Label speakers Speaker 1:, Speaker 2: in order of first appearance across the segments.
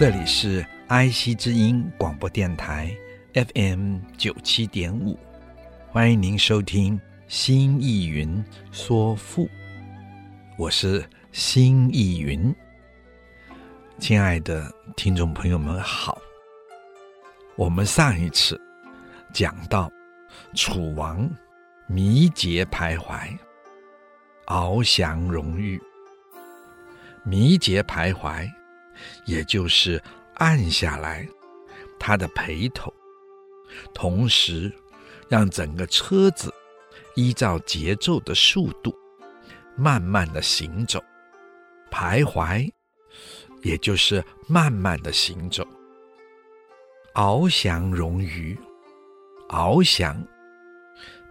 Speaker 1: 这里是爱惜之音广播电台 FM 九七点五，欢迎您收听《新艺云说赋》，我是新艺云。亲爱的听众朋友们好，我们上一次讲到楚王迷节徘徊，翱翔荣誉，迷节徘徊。也就是按下来他的陪头，同时让整个车子依照节奏的速度慢慢的行走，徘徊，也就是慢慢的行走。翱翔荣誉，翱翔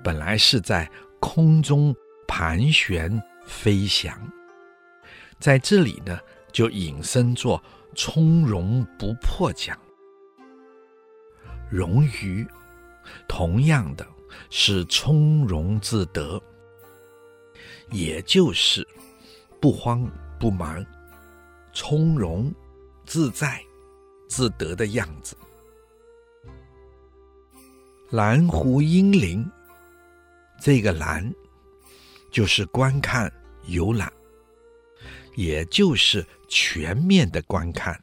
Speaker 1: 本来是在空中盘旋飞翔，在这里呢。就引申作从容不迫讲。荣于，同样的是从容自得，也就是不慌不忙、从容自在、自得的样子。蓝湖英灵，这个蓝就是观看游览。也就是全面的观看。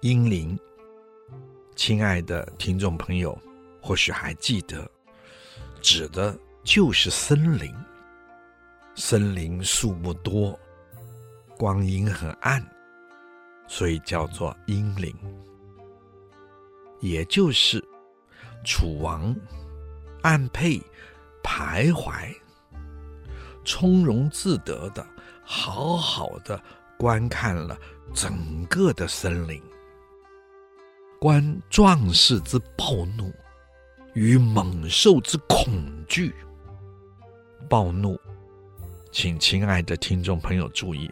Speaker 1: 英灵，亲爱的听众朋友，或许还记得，指的就是森林。森林树木多，光阴很暗，所以叫做阴灵。也就是楚王按軼徘徊，从容自得的。好好的观看了整个的森林，观壮士之暴怒与猛兽之恐惧。暴怒，请亲爱的听众朋友注意，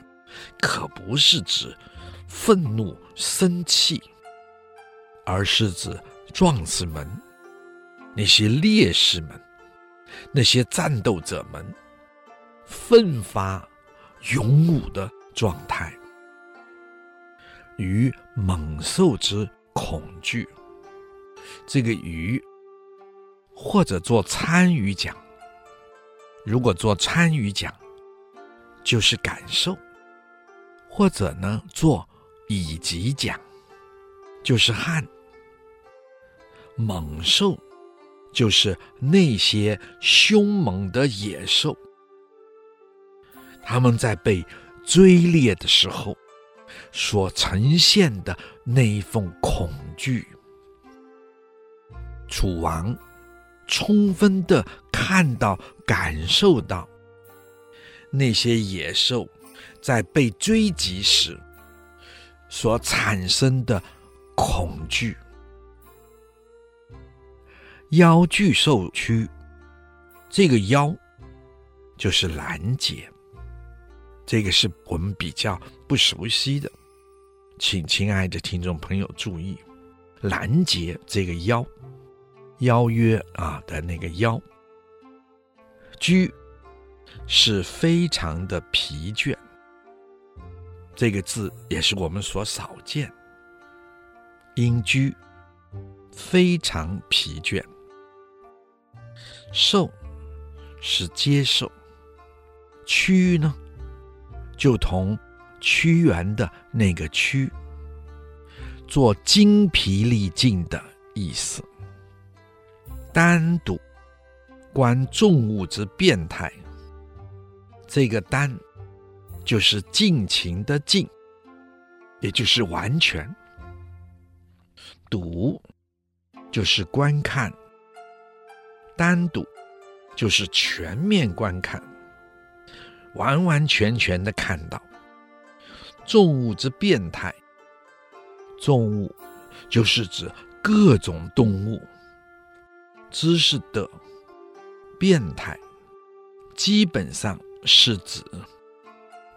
Speaker 1: 可不是指愤怒、生气，而是指壮士们、那些烈士们、那些战斗者们奋发。勇武的状态，与猛兽之恐惧，这个“与”或者做参与讲。如果做参与讲，就是感受；或者呢，做以及讲，就是汗。猛兽就是那些凶猛的野兽。他们在被追猎的时候，所呈现的那一份恐惧，楚王充分的看到、感受到那些野兽在被追击时所产生的恐惧。妖巨兽区，这个妖就是拦截。这个是我们比较不熟悉的，请亲爱的听众朋友注意，拦截这个邀，邀约啊的那个邀，居是非常的疲倦，这个字也是我们所少见，因居非常疲倦，受是接受，屈呢？就同屈原的那个屈，做精疲力尽的意思。单独，观众物之变态。这个单就是尽情的尽，也就是完全。独就是观看，单独就是全面观看。完完全全的看到，众物之变态。众物就是指各种动物。知识的变态，基本上是指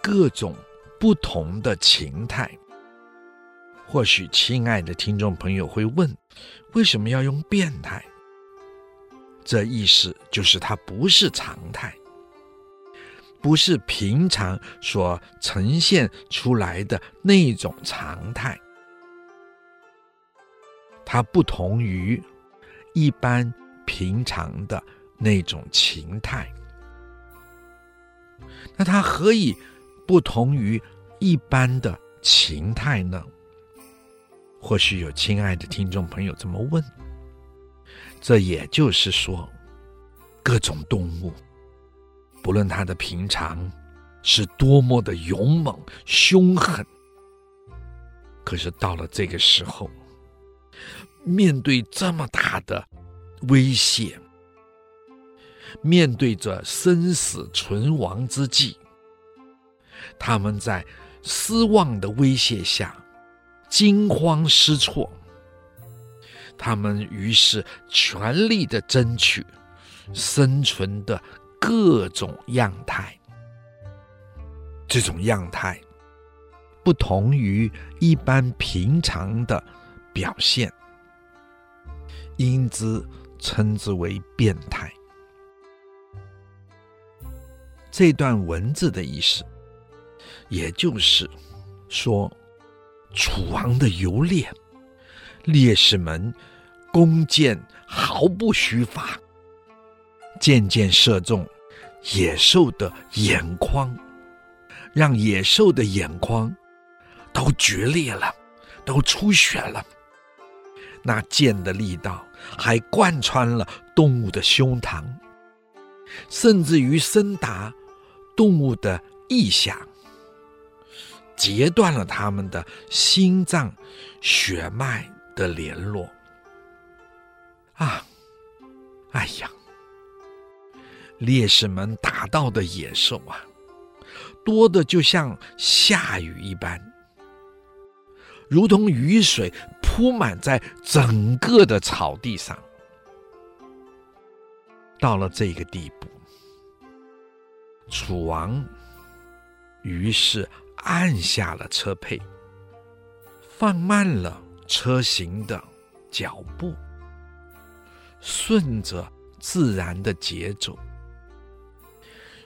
Speaker 1: 各种不同的情态。或许亲爱的听众朋友会问：为什么要用变态？这意思就是它不是常态，不是平常所呈现出来的那种常态。它不同于一般。平常的那种情态，那它何以不同于一般的情态呢？或许有亲爱的听众朋友这么问。这也就是说，各种动物，不论他的平常是多么的勇猛凶狠，可是到了这个时候，面对这么大的威胁，面对着生死存亡之际，他们在失望的威胁下惊慌失措。他们于是全力的争取生存的各种样态。这种样态不同于一般平常的表现，因之。称之为变态。这段文字的意思，也就是说，楚王的游猎，猎士们弓箭毫不虚发，渐渐射中野兽的眼眶，让野兽的眼眶都决裂了，都出血了。那箭的力道还贯穿了动物的胸膛，甚至于深达动物的臆想，截断了他们的心脏血脉的联络。啊，哎呀，烈士们打到的野兽啊，多的就像下雨一般，如同雨水。铺满在整个的草地上，到了这个地步，楚王于是按下了车辔，放慢了车行的脚步，顺着自然的节奏，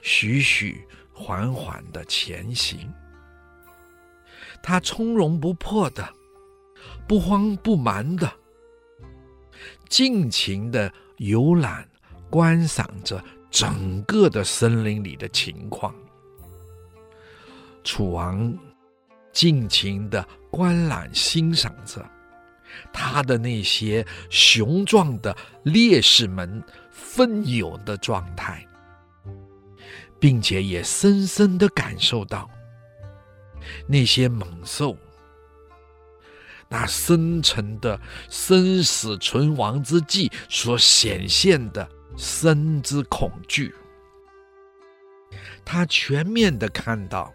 Speaker 1: 徐徐缓缓的前行，他从容不迫的。不慌不忙的，尽情的游览、观赏着整个的森林里的情况。楚王尽情的观览、欣赏着他的那些雄壮的烈士们奋勇的状态，并且也深深的感受到那些猛兽。那深沉的生死存亡之际所显现的生之恐惧，他全面的看到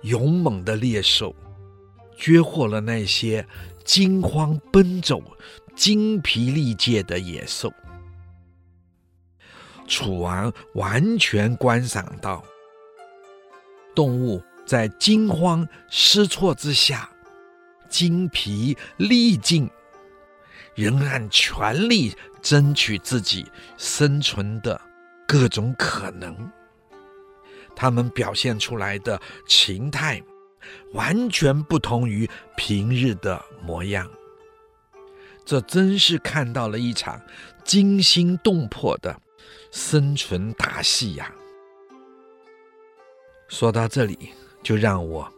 Speaker 1: 勇猛的猎兽攫获了那些惊慌奔走、精疲力竭的野兽。楚王完全观赏到动物在惊慌失措之下。精疲力尽，仍然全力争取自己生存的各种可能。他们表现出来的情态，完全不同于平日的模样。这真是看到了一场惊心动魄的生存大戏呀！说到这里，就让我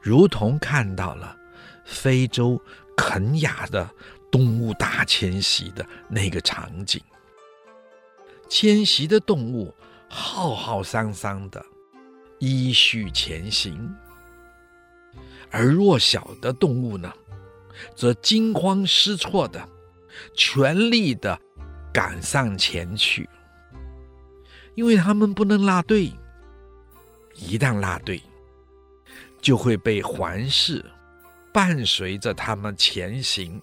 Speaker 1: 如同看到了。非洲肯亚的动物大迁徙的那个场景，迁徙的动物浩浩汤汤的依序前行，而弱小的动物呢，则惊慌失措的全力的赶上前去，因为他们不能落队，一旦落队，就会被环视，伴随着他们前行，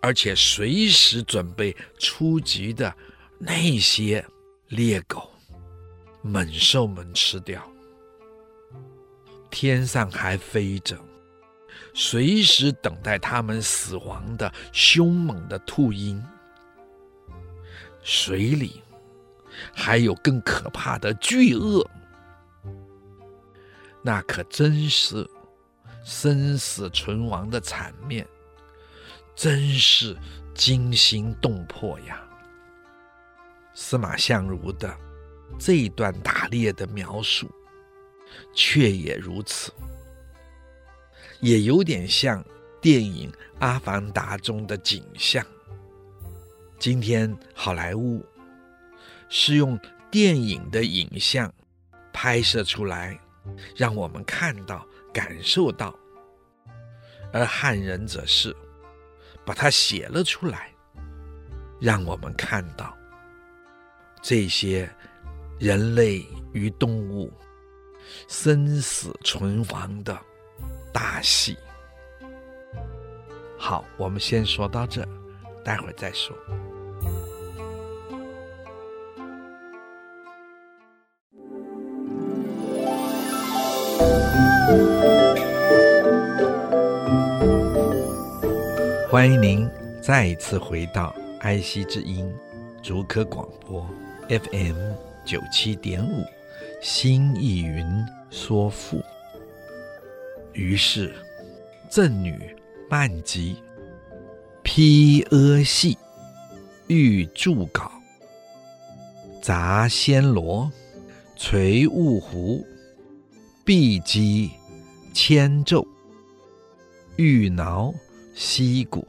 Speaker 1: 而且随时准备出击的那些猎狗、猛兽们吃掉。天上还飞着，随时等待他们死亡的凶猛的秃鹰。水里还有更可怕的巨鳄。那可真是生死存亡的场面，真是惊心动魄呀！司马相如的这一段打猎的描述，却也如此，也有点像电影《阿凡达》中的景象。今天好莱坞是用电影的影像拍摄出来。让我们看到、感受到，而汉人则是把它写了出来，让我们看到这些人类与动物生死存亡的大戏。好，我们先说到这，待会儿再说。欢迎您再一次回到爱惜之音竹科广播 FM 九七点五，新意云说赋。于是，赠女漫姬披阿细，欲铸稿，杂暹罗，垂兀狐，碧鸡千昼，欲挠。溪谷，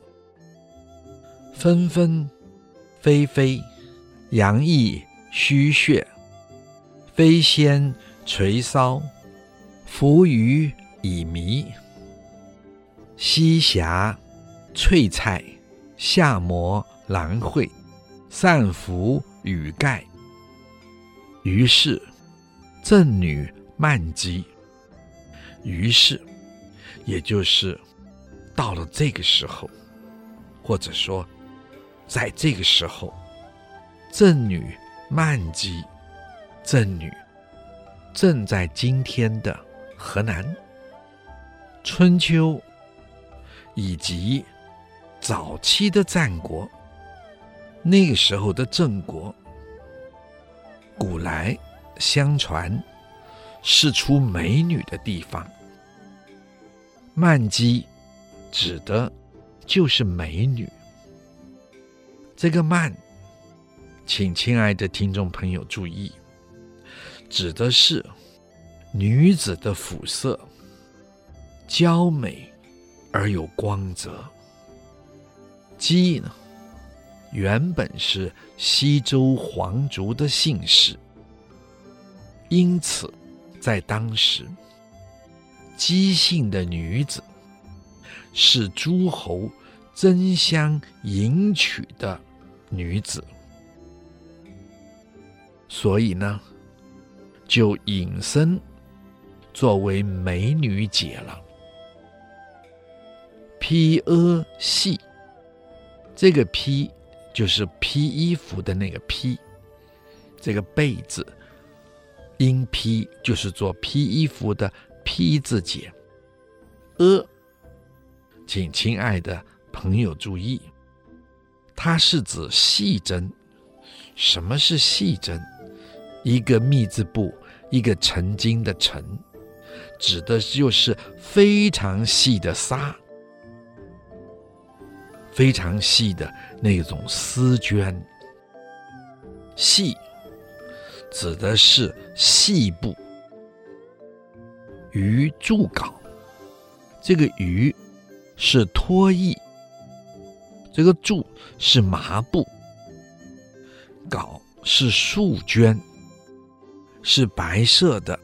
Speaker 1: 纷纷飞飞，洋溢虚穴，飞仙垂搔，浮鱼已迷。溪霞翠菜，夏摩兰蕙，散浮雨盖。于是，郑女漫姬。于是，也就是。到了这个时候，或者说，在这个时候，郑女曼姬，郑女正在今天的河南。春秋以及早期的战国，那个时候的郑国，古来相传是出美女的地方。曼姬。指的，就是美女。这个“曼”，请亲爱的听众朋友注意，指的是女子的肤色，娇美而有光泽。姬呢，原本是西周皇族的姓氏，因此在当时，姬姓的女子。是诸侯争相迎娶的女子，所以呢，就引申作为美女姐了。披阿细，这个披就是披衣服的那个披，这个贝字音披就是做披衣服的披字节，阿。请亲爱的朋友注意，它是指细针。什么是细针？一个密字部，一个曾经的曾，指的就是非常细的纱，非常细的那种丝绢。细指的是细布。欲铸稿，这个欲。是脱衣，这个柱是麻布，稿是素绢，是白色的。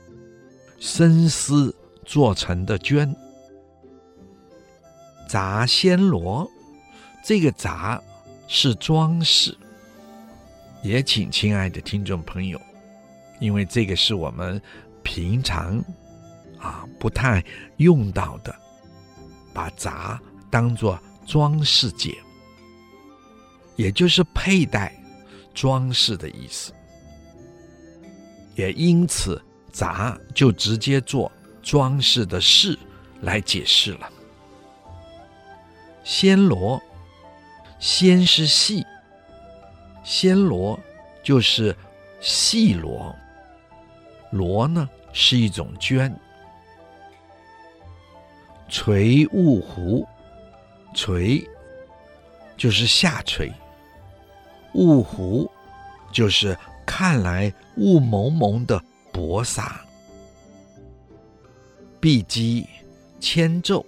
Speaker 1: 生丝做成的绢。杂仙罗，这个杂是装饰，也请亲爱的听众朋友，因为这个是我们平常啊不太用到的，把杂当作装饰件，也就是佩戴、装饰的意思。也因此，杂就直接做装饰的饰来解释了。暹罗，暹是细，暹罗就是细罗，罗呢是一种绢。垂雾湖，垂就是下垂，雾湖就是看来雾蒙蒙的薄纱。碧鸡，千皱，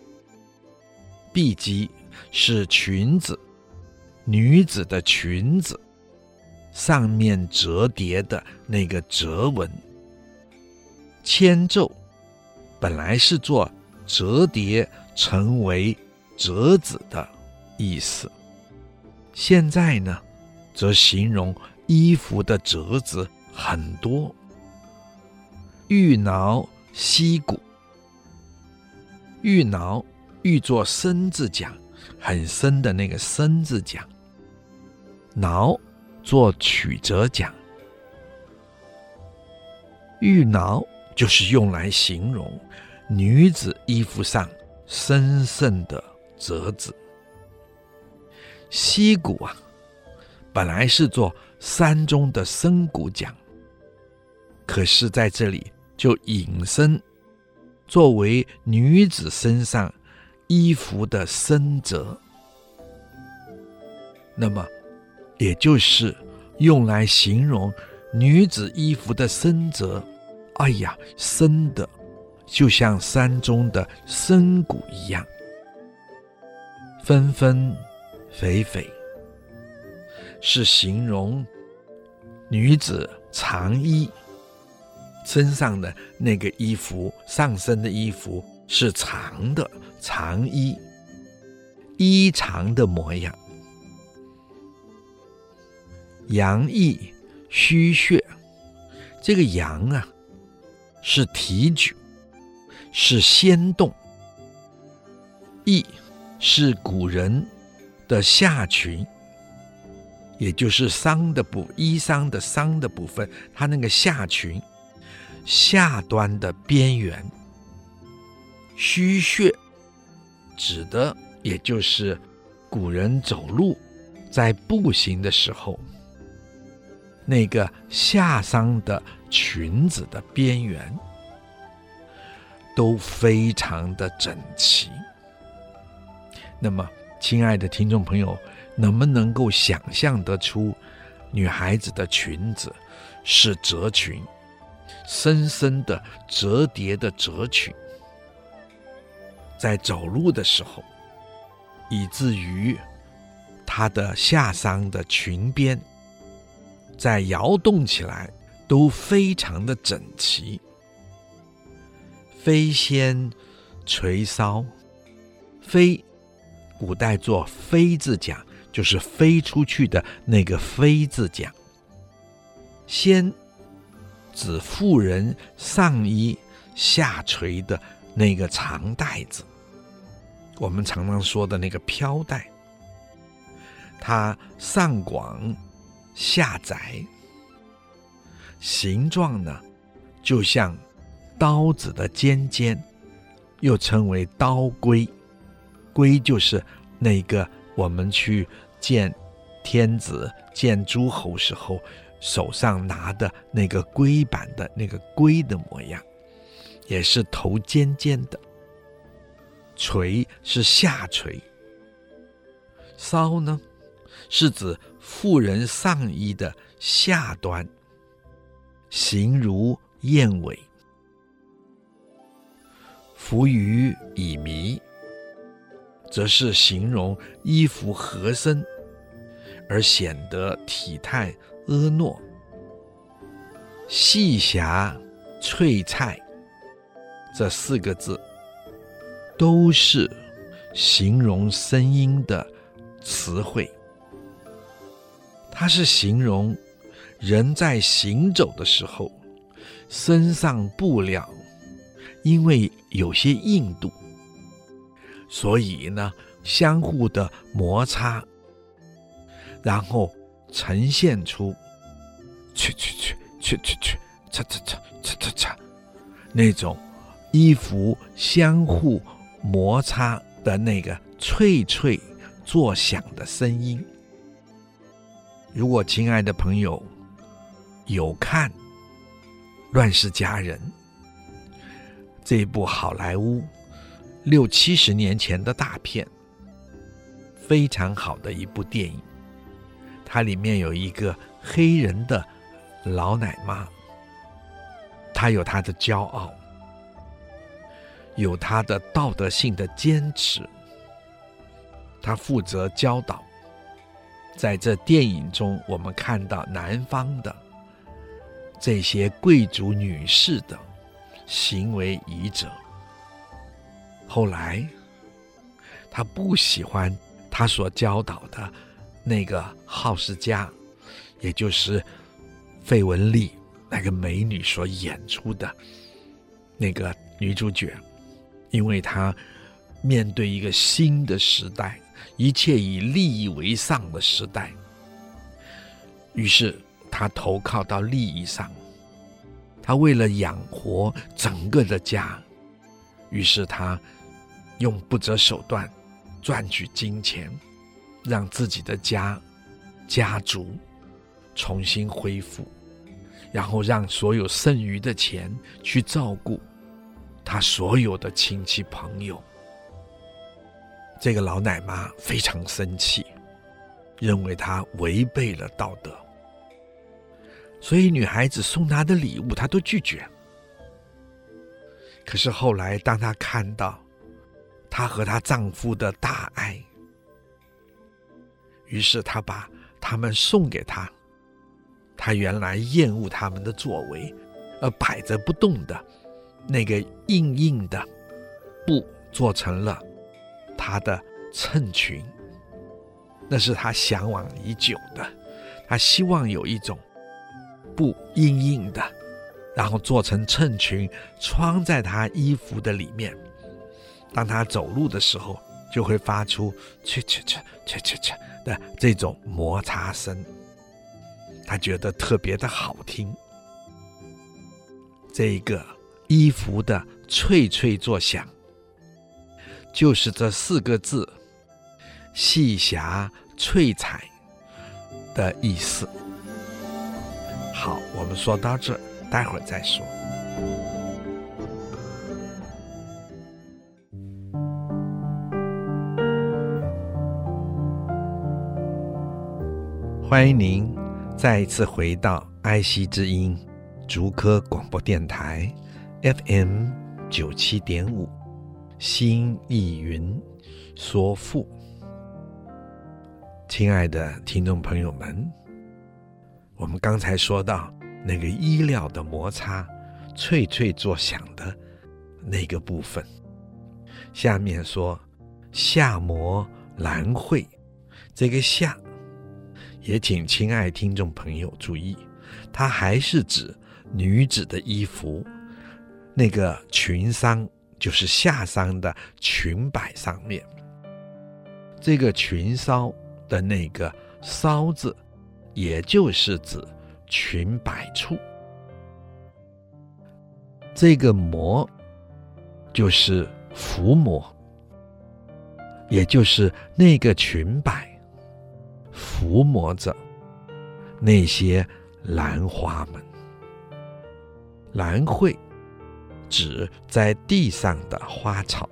Speaker 1: 碧鸡。是裙子，女子的裙子，上面折叠的那个折纹。千皱本来是做折叠成为折子的意思，现在呢，则形容衣服的折子很多。玉挠溪谷，玉挠玉作深字讲。很深的那个深字讲，挠做曲折讲，玉挠就是用来形容女子衣服上深深的折子。溪谷啊，本来是做山中的深谷讲，可是在这里就引申作为女子身上。衣服的深折，那么也就是用来形容女子衣服的深折。哎呀，深的就像山中的深谷一样。纷纷霏霏是形容女子长衣身上的那个衣服，上身的衣服是长的。长衣，衣长的模样。阳翳虚血，这个阳啊，是提举，是先动。翳是古人的下裙，也就是裳的部衣裳的裳的部分，它那个下裙下端的边缘。虚穴。指的也就是古人走路在步行的时候，那个下裳的裙子的边缘都非常的整齐。那么，亲爱的听众朋友，能不能够想象得出女孩子的裙子是褶裙，深深的折叠的褶裙？在走路的时候，以至于她的下裳的裙边在摇动起来都非常的整齐。飞仙垂搔，飞，古代做飞字讲，就是飞出去的那个飞字讲。仙，指妇人上衣下垂的那个长带子。我们常常说的那个飘带，它上广下窄，形状呢，就像刀子的尖尖，又称为刀圭。圭就是那个我们去见天子、见诸侯时候手上拿的那个圭板的那个圭的模样，也是头尖尖的。垂是下垂，搔呢，是指妇人上衣的下端，形如燕尾。浮于以靡，则是形容衣服合身而显得体态婀娜。细霞翠菜，这四个字。都是形容声音的词汇，它是形容人在行走的时候，身上布料因为有些硬度，所以呢，相互的摩擦，然后呈现出去去去去去去擦擦擦擦擦擦那种衣服相互摩擦的那个脆脆作响的声音。如果亲爱的朋友有看《乱世佳人》这一部好莱坞六七十年前的大片，非常好的一部电影。它里面有一个黑人的老奶妈，她有她的骄傲，有她的道德性的坚持，她负责教导。在这电影中，我们看到南方的这些贵族女士的行为仪者。后来，他不喜欢他所教导的那个好事家，也就是费雯丽那个美女所演出的那个女主角，因为她面对一个新的时代。一切以利益为上的时代，于是他投靠到利益上。他为了养活整个的家，于是他用不择手段赚取金钱，让自己的家家族重新恢复，然后让所有剩余的钱去照顾他所有的亲戚朋友。这个老奶妈非常生气，认为她违背了道德，所以女孩子送她的礼物，她都拒绝。可是后来，当她看到她和她丈夫的大爱，于是她把他们送给她。她原来厌恶他们的作为，而摆着不动的那个硬硬的布，做成了。她的衬裙，那是她向往已久的。她希望有一种布硬硬的，然后做成衬裙，穿在她衣服的里面。当她走路的时候，就会发出“嘁嘁嘁嘁嘁嘁”的这种摩擦声。她觉得特别的好听。这一个衣服的脆脆作响。就是这四个字“细霞翠彩”的意思。好，我们说到这，待会儿再说。欢迎您再一次回到爱惜之音竹科广播电台 FM 九七点五。心意云说赋，亲爱的听众朋友们，我们刚才说到那个衣料的摩擦，脆脆作响的那个部分，下面说夏摩兰蕙，这个夏，也请亲爱听众朋友注意，它还是指女子的衣服，那个裙裳。就是夏裳的裙摆上面，这个裙梢的那个“梢”字，也就是指裙摆处。这个“膜”就是抚摸，也就是那个裙摆抚摸着那些兰花们，兰蕙。指在地上的花草，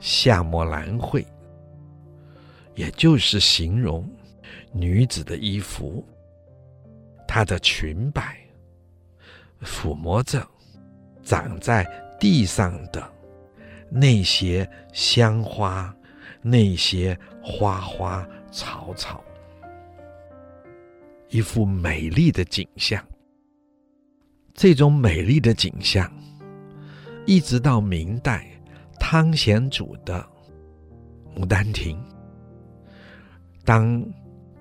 Speaker 1: 夏末兰蕙，也就是形容女子的衣服，她的裙摆抚摸着长在地上的那些香花、那些花花草草，一幅美丽的景象。这种美丽的景象，一直到明代汤显祖的《牡丹亭》，当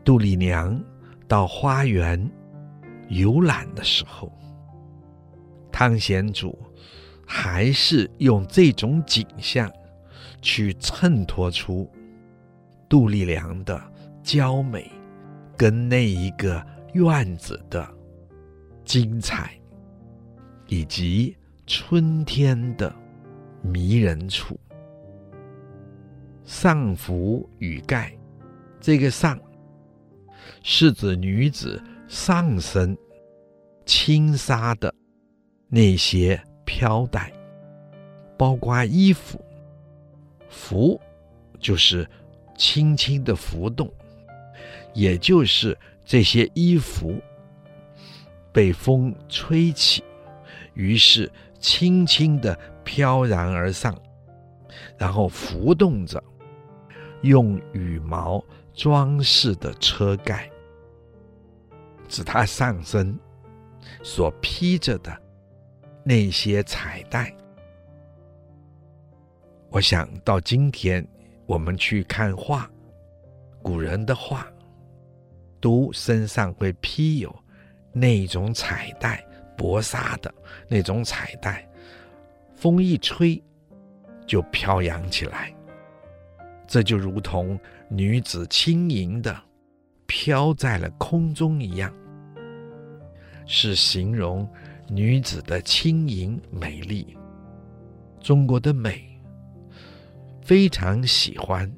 Speaker 1: 杜丽娘到花园游览的时候，汤显祖还是用这种景象去衬托出杜丽娘的娇美，跟那一个院子的精彩，以及春天的迷人处。丧服羽盖，这个丧是指女子上身轻纱的那些飘带，包括衣服，浮就是轻轻的浮动，也就是这些衣服被风吹起，于是轻轻的飘然而上，然后浮动着。用羽毛装饰的车盖，指他上身所披着的那些彩带。我想到今天我们去看画，古人的画都身上会披有那种彩带，薄纱的那种彩带，风一吹就飘扬起来。这就如同女子轻盈的飘在了空中一样，是形容女子的轻盈美丽。中国的美非常喜欢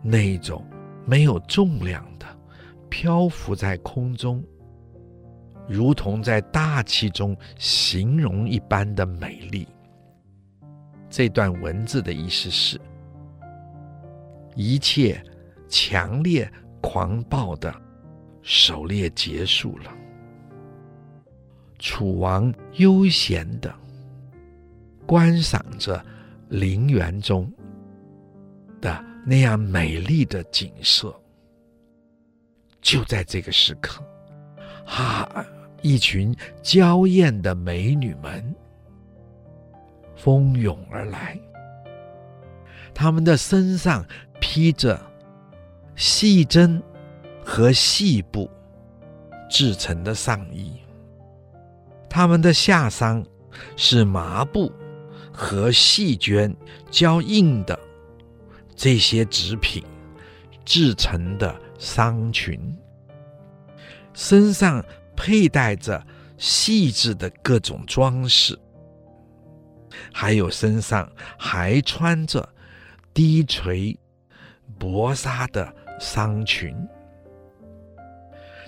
Speaker 1: 那种没有重量的漂浮在空中，如同在大气中形容一般的美丽。这段文字的意思是。一切强烈狂暴的狩猎结束了，楚王悠闲地观赏着陵园中的那样美丽的景色。就在这个时刻，哈，一群娇艳的美女们蜂拥而来，她们的身上。披着细针和细布制成的上衣，他们的下裳是麻布和细绢交印的这些纸品制成的裳裙，身上佩戴着细致的各种装饰，还有身上还穿着低垂。薄纱的裳裙，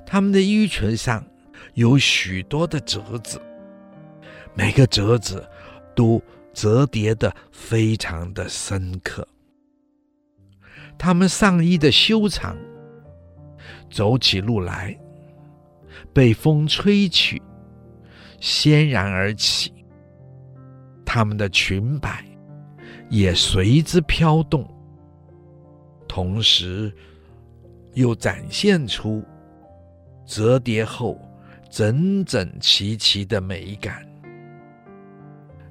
Speaker 1: 他们的衣裙上有许多的褶子，每个褶子都折叠得非常的深刻。他们上衣的修长，走起路来被风吹起，掀然而起，他们的裙摆也随之飘动。同时，又展现出折叠后整整齐齐的美感。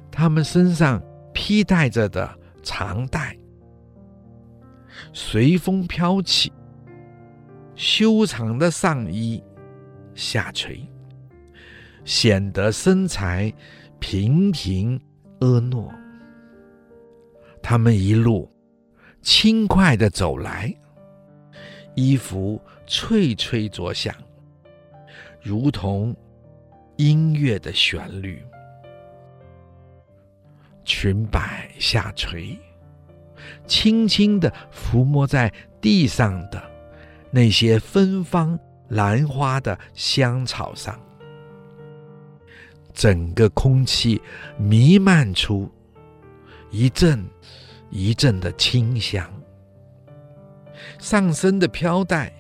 Speaker 1: 他们身上披戴着的长带，随风飘起；修长的上衣下垂，显得身材平平婀娜。他们一路。轻快的走来，衣服脆脆作响，如同音乐的旋律。裙摆下垂，轻轻的抚摸在地上的那些芬芳兰花的香草上，整个空气弥漫出一阵。一阵的清香，上身的飘带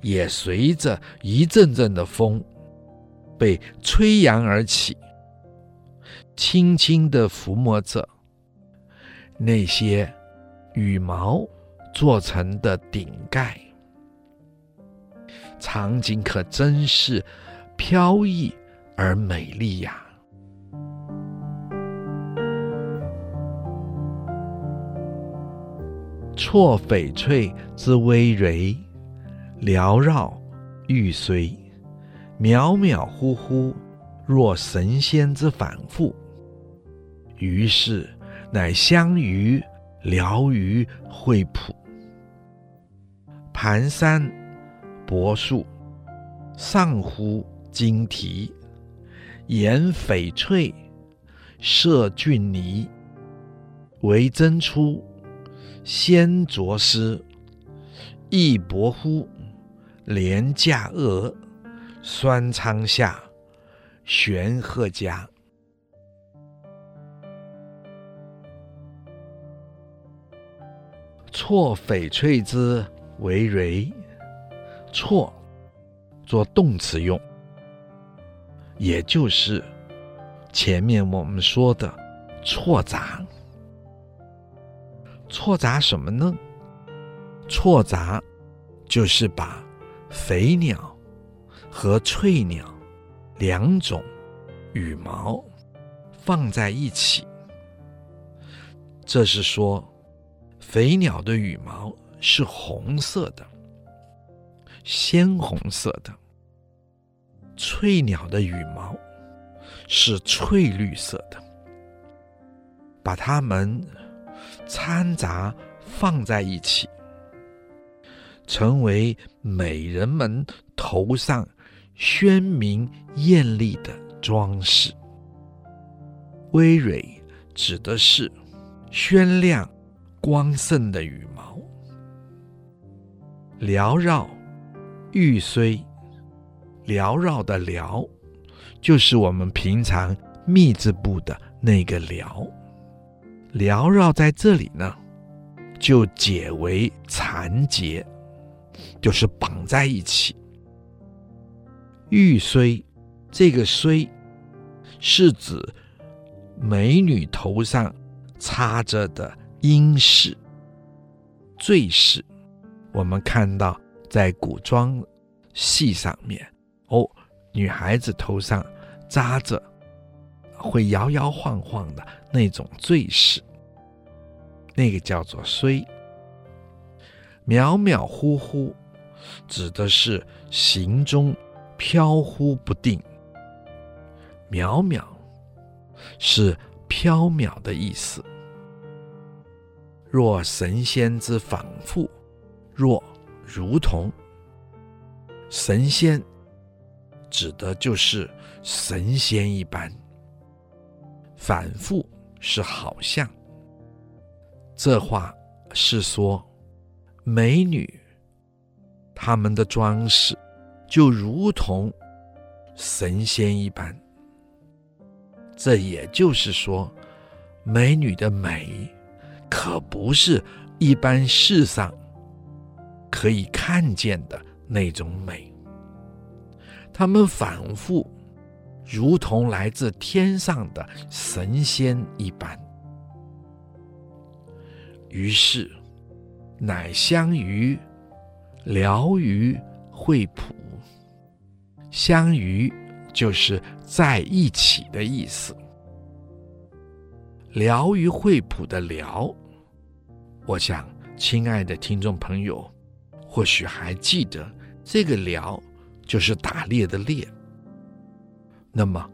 Speaker 1: 也随着一阵阵的风被吹扬而起，轻轻地抚摸着那些羽毛做成的顶盖，场景可真是飘逸而美丽呀！错翡翠之葳蕤，缭绕玉髓，渺渺乎乎，若神仙之反复。于是乃相于聊于惠普。盘山柏树，上乎荆棘，言翡翠，射峻泥。为真出，先着丝，异薄乎？廉价恶，酸苍下，玄鹤家。错翡翠之为蕊，错做动词用，也就是前面我们说的错杂。错杂什么呢？错杂就是把肥鸟和翠鸟两种羽毛放在一起。这是说，肥鸟的羽毛是红色的，鲜红色的；翠鸟的羽毛是翠绿色的。把它们。掺杂放在一起，成为美人们头上鲜明艳丽的装饰。葳蕤指的是鲜亮光盛的羽毛。缭绕，玉虽，缭绕的缭，就是我们平常密字部的那个缭。缭绕在这里呢，就解为缠结，就是绑在一起。玉髓，这个髓是指美女头上插着的缨饰、坠饰。我们看到在古装戏上面，哦，女孩子头上扎着会摇摇晃晃的。那种坠饰，那个叫做髓。渺渺乎乎，指的是行中飘忽不定。渺渺是飘渺的意思。若神仙之仿佛，若如同神仙，指的就是神仙一般。反复。是好像，这话是说，美女她们的装饰就如同神仙一般。这也就是说，美女的美可不是一般世上可以看见的那种美，她们反复。如同来自天上的神仙一般，于是乃相于聊于惠普。相于就是在一起的意思。聊于惠普的聊，我想，亲爱的听众朋友，或许还记得这个聊就是打猎的猎。那么，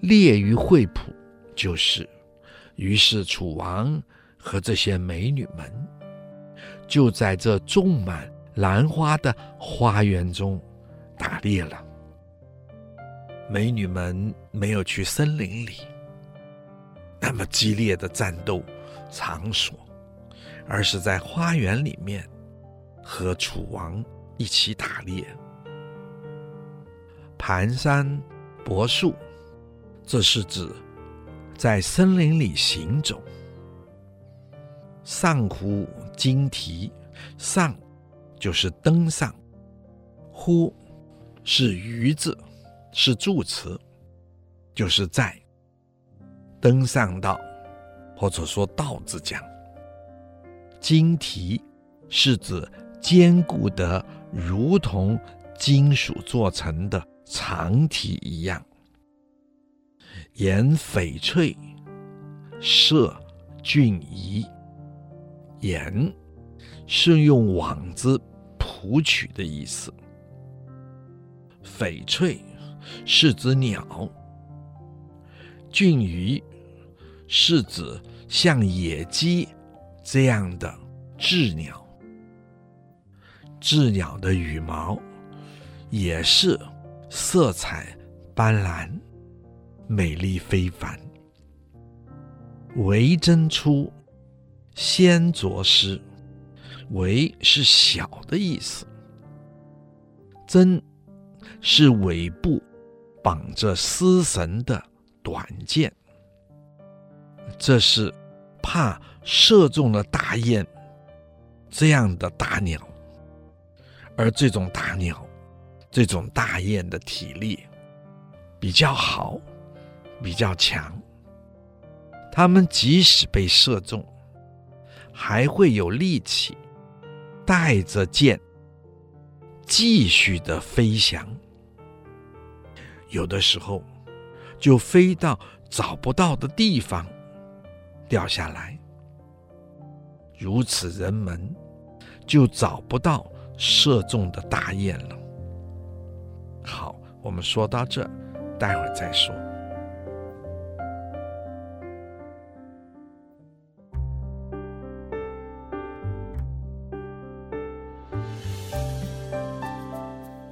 Speaker 1: 猎于惠普，就是，于是楚王和这些美女们，就在这种满兰花的花园中打猎了。美女们没有去森林里，那么激烈的战斗场所，而是在花园里面和楚王一起打猎。盘山。柏树，这是指在森林里行走。上乎荆棘，上就是登上，乎是于字，是助词，就是在登上到，或者说道字讲。荆棘是指坚固的，如同金属做成的。长体一样，言翡翠，射峻霓。言是用网子谱取的意思。翡翠是指鸟，峻霓是指像野鸡这样的雉鸟。雉鸟的羽毛也是色彩斑斓、美丽非凡。为针出，先着丝。为是小的意思，针是尾部绑着丝绳的短箭，这是怕射中了大雁这样的大鸟，而这种大鸟、这种大雁的体力比较好，比较强，它们即使被射中，还会有力气。带着箭继续的飞翔，有的时候就飞到找不到的地方掉下来，如此人们就找不到射中的大雁了。我们说到这，待会儿再说。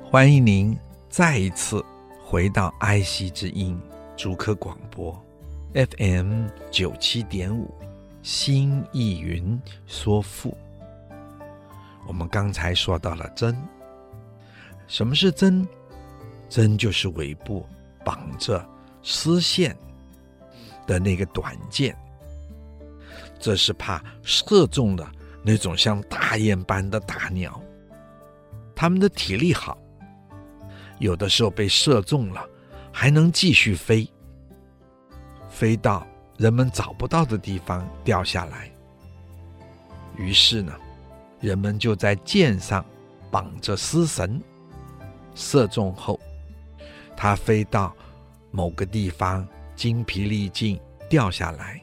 Speaker 1: 欢迎您再一次回到爱惜之音主科广播 FM 九七点五新意云说赋。我们刚才说到了真，什么是真？针就是尾部绑着丝线的那个短箭，这是怕射中了那种像大雁般的大鸟，它们的体力好。有的时候被射中了，还能继续飞，飞到人们找不到的地方掉下来。于是呢，人们就在箭上绑着丝绳，射中后，它飞到某个地方精疲力尽掉下来，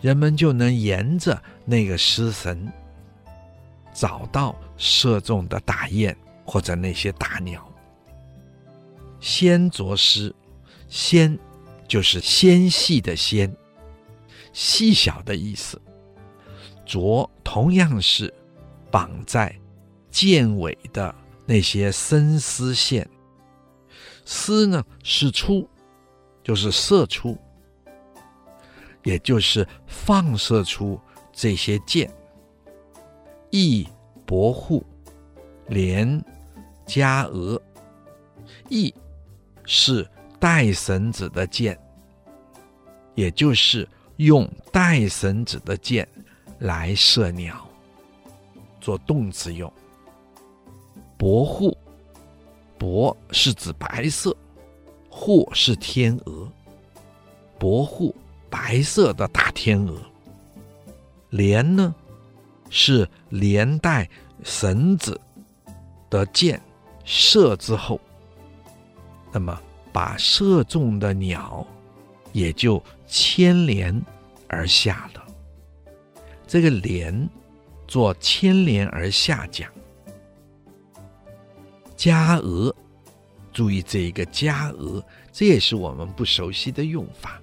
Speaker 1: 人们就能沿着那个丝绳找到射中的大雁或者那些大鸟。先着丝，先就是纤细的纤，细小的意思。着同样是绑在箭尾的那些深丝线，丝呢是出，就是射出，也就是放射出这些箭。翼驳户，连加额，翼。是带绳子的箭，也就是用带绳子的箭来射鸟，做动词用。伯户，驳是指白色，户是天鹅，驳户白色的大天鹅。连呢，是连带绳子的箭射之后。那么，把射中的鸟也就牵连而下了。这个“连”做牵连而下讲。加鹅，注意这一个“加鹅”，这也是我们不熟悉的用法，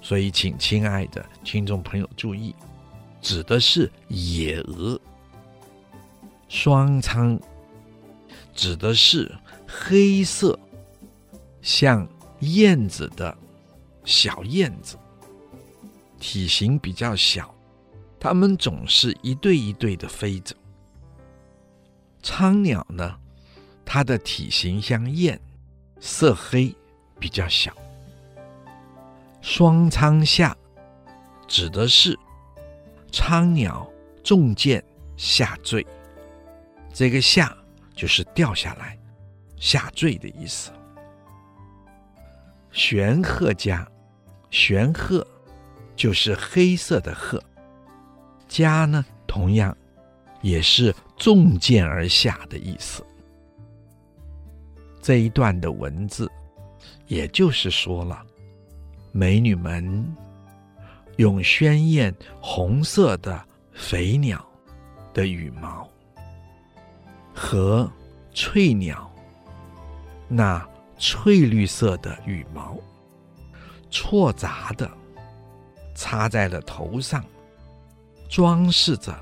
Speaker 1: 所以请亲爱的听众朋友注意，指的是野鹅。双仓，指的是黑色。像燕子的小燕子，体型比较小，它们总是一对一对的飞着。苍鸟呢，它的体型像燕，色黑，比较小。双仓下，指的是仓鸟中箭下坠，这个下就是掉下来、下坠的意思。玄鹤家，玄鹤就是黑色的鹤。家呢，同样也是中箭而下的意思。这一段的文字，也就是说了，美女们用鲜艳红色的飞鸟的羽毛和翠鸟那。翠绿色的羽毛，错杂的插在了头上，装饰着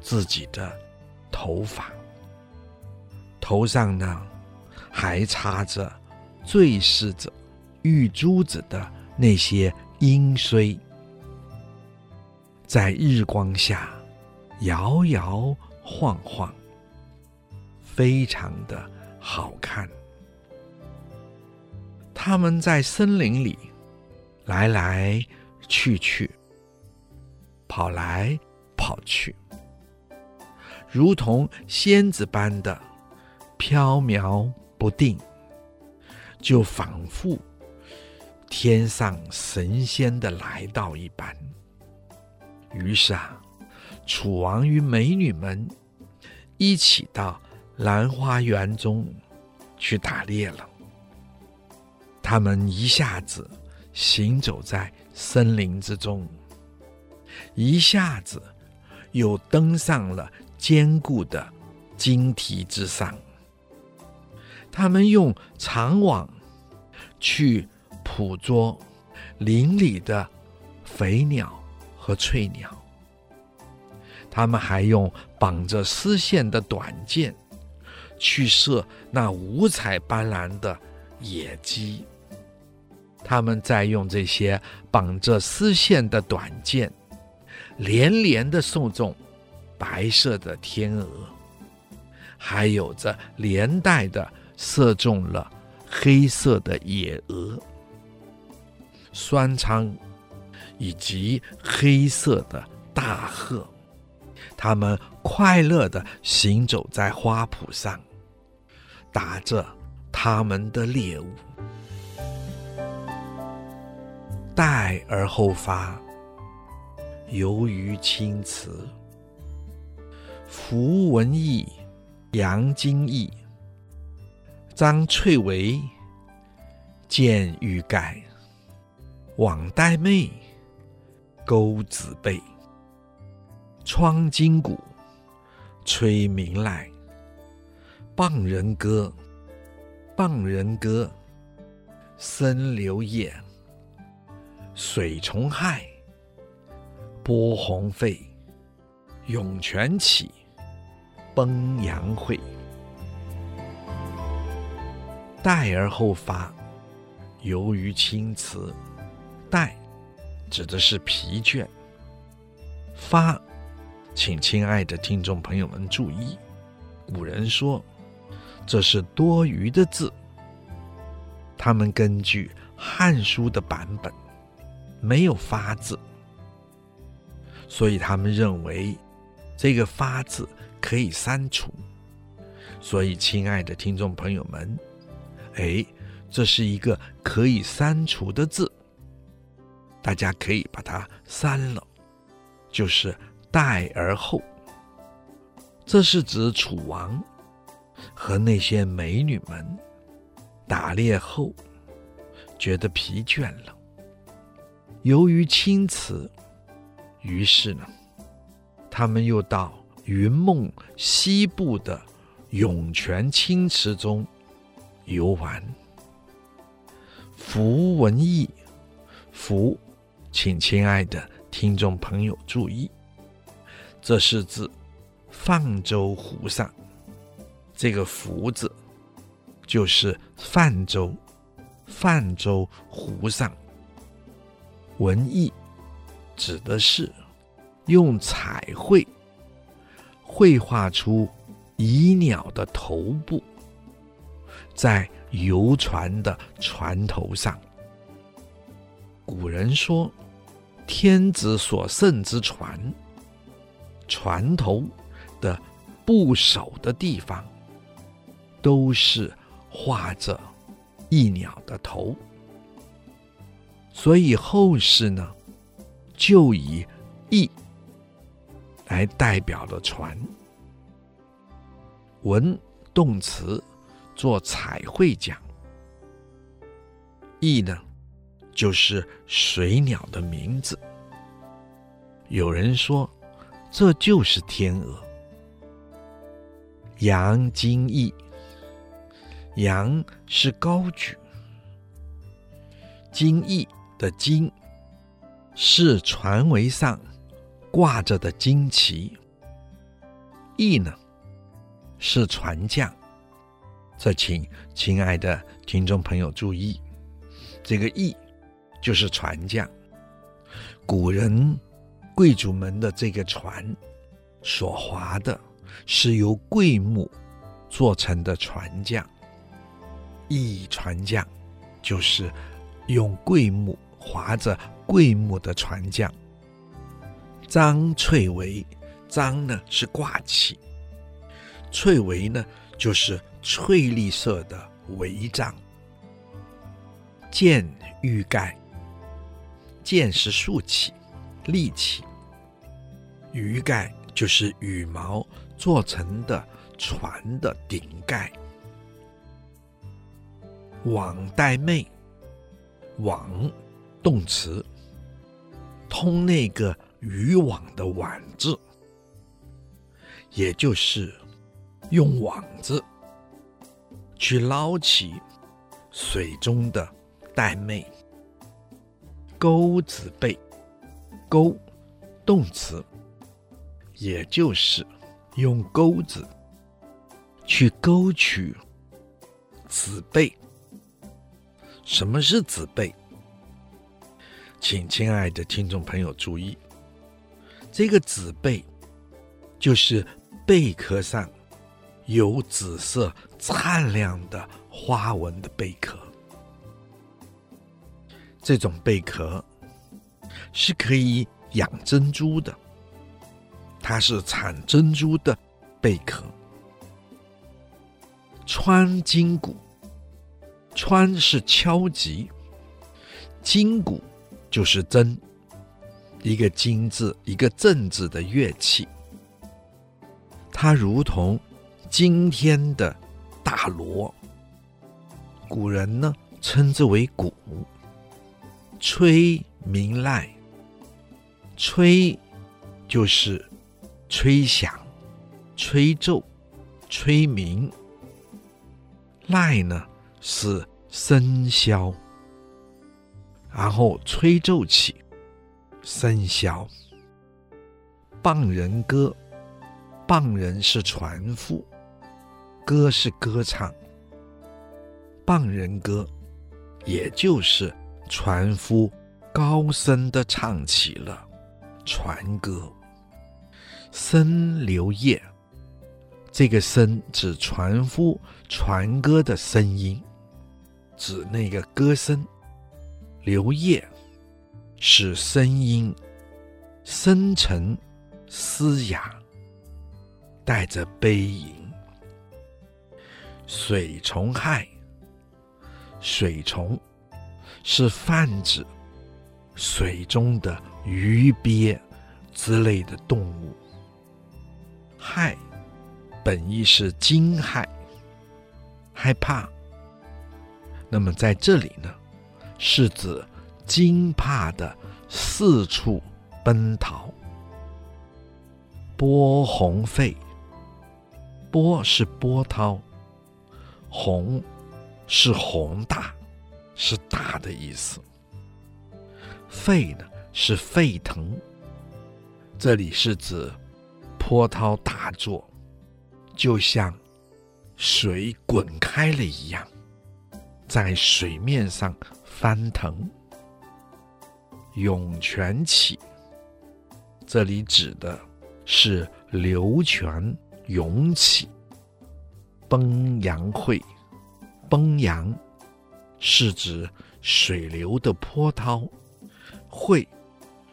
Speaker 1: 自己的头发。头上呢，还插着缀饰着玉珠子的那些缨穗，在日光下摇摇晃晃，非常的好看。他们在森林里来来去去，跑来跑去，如同仙子般的飘渺不定，就仿佛天上神仙的来到一般。于是啊，楚王与美女们一起到兰花园中去打猎了。他们一下子行走在森林之中，一下子又登上了坚固的荆棘之上。他们用长网去捕捉林里的飞鸟和翠鸟，他们还用绑着丝线的短箭去射那五彩斑斓的野鸡。他们在用这些绑着丝线的短箭，连连的射中白色的天鹅，还有着连带的射中了黑色的野鹅、酸苍以及黑色的大鹤。他们快乐地行走在花圃上，打着他们的猎物。待而后发，游于青池。符文义，杨经义，张翠微，见玉盖，网带妹，钩子背，窗金鼓，吹鸣籁，傍人歌，傍人歌，森流夜。水虫害，波鸿沸，涌泉起，崩阳会。待而后发，游于青瓷。待指的是疲倦。发，请亲爱的听众朋友们注意，古人说这是多余的字。他们根据《汉书》的版本。没有“发”字，所以他们认为这个“发”字可以删除。所以，亲爱的听众朋友们，哎，这是一个可以删除的字，大家可以把它删了，就是“待而后”。这是指楚王和那些美女们打猎后觉得疲倦了。游于青池，于是呢，他们又到云梦西部的涌泉清池中游玩。符文义，符，请亲爱的听众朋友注意，这是指泛舟湖上，这个“夫”字就是泛舟，泛舟湖上。文义指的是用彩绘绘画出乙鸟的头部，在游船的船头上。古人说：“天子所乘之船，船头的部首的地方，都是画着一鸟的头。”所以后世呢，就以“翼”来代表了船。文动词做彩绘讲，“义”呢，就是水鸟的名字。有人说，这就是天鹅。杨经义，杨是高举，经义。的经是船桅上挂着的旌旗。翼呢，是船将。这请亲爱的听众朋友注意，这个翼就是船匠。古人贵族们的这个船所划的是由桂木做成的船将，翼船匠就是用桂木划着桂木的船匠。张翠帷，章呢是挂起，翠帷呢就是翠绿色的帷帐。箭羽盖。箭是竖起、立起，鱼盖就是羽毛做成的船的顶盖。网带妹，网动词，通那个渔网的网字，也就是用网子去捞起水中的带妹。钩子背，钩，动词，也就是用钩子去勾取子贝。什么是子贝？请亲爱的听众朋友注意，这个子贝就是贝壳上有紫色灿亮的花纹的贝壳。这种贝壳是可以养珍珠的，它是产珍珠的贝壳。穿金鼓，穿是敲击，金鼓就是筝，一个金字一个正字的乐器，它如同今天的大锣，古人呢称之为鼓。吹鸣籁，吹就是吹响、吹奏、吹鸣；籁呢是笙箫，然后吹奏起笙箫。棒人歌，棒人是船夫，歌是歌唱，傍人歌，也就是。船夫高声的唱起了船歌，声流夜。这个声指船夫船歌的声音，指那个歌声。流夜是声音深沉嘶哑，带着悲吟。水虫害，水虫。是泛指水中的鱼鳖之类的动物。害本意是惊骇、害怕。那么在这里呢，是指惊怕的四处奔逃。波宏沸，波是波涛，宏是宏大。是大的意思，沸呢是沸腾，这里是指波涛大作，就像水滚开了一样，在水面上翻腾。涌泉起，这里指的是流泉涌起。崩洋汇，崩洋。是指水流的波涛，汇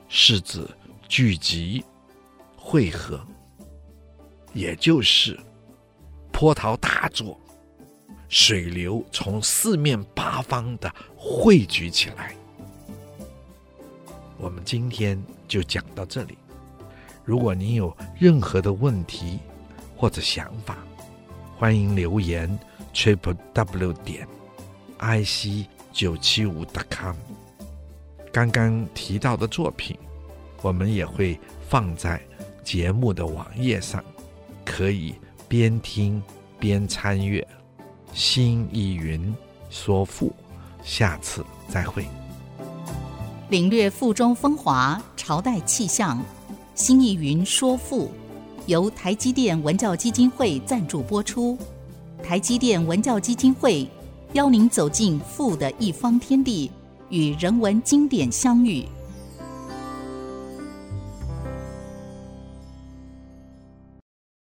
Speaker 1: 是指聚集、汇合，也就是波涛大作，水流从四面八方的汇聚起来。我们今天就讲到这里。如果您有任何的问题或者想法，欢迎留言 triple w 点。i c 九七五 .com，刚刚提到的作品，我们也会放在节目的网页上，可以边听边参阅。心意云说赋，下次再会。
Speaker 2: 领略赋中风华，朝代气象。新艺云说赋，由台积电文教基金会赞助播出。台积电文教基金会邀您走进富的一方天地，与人文经典相遇。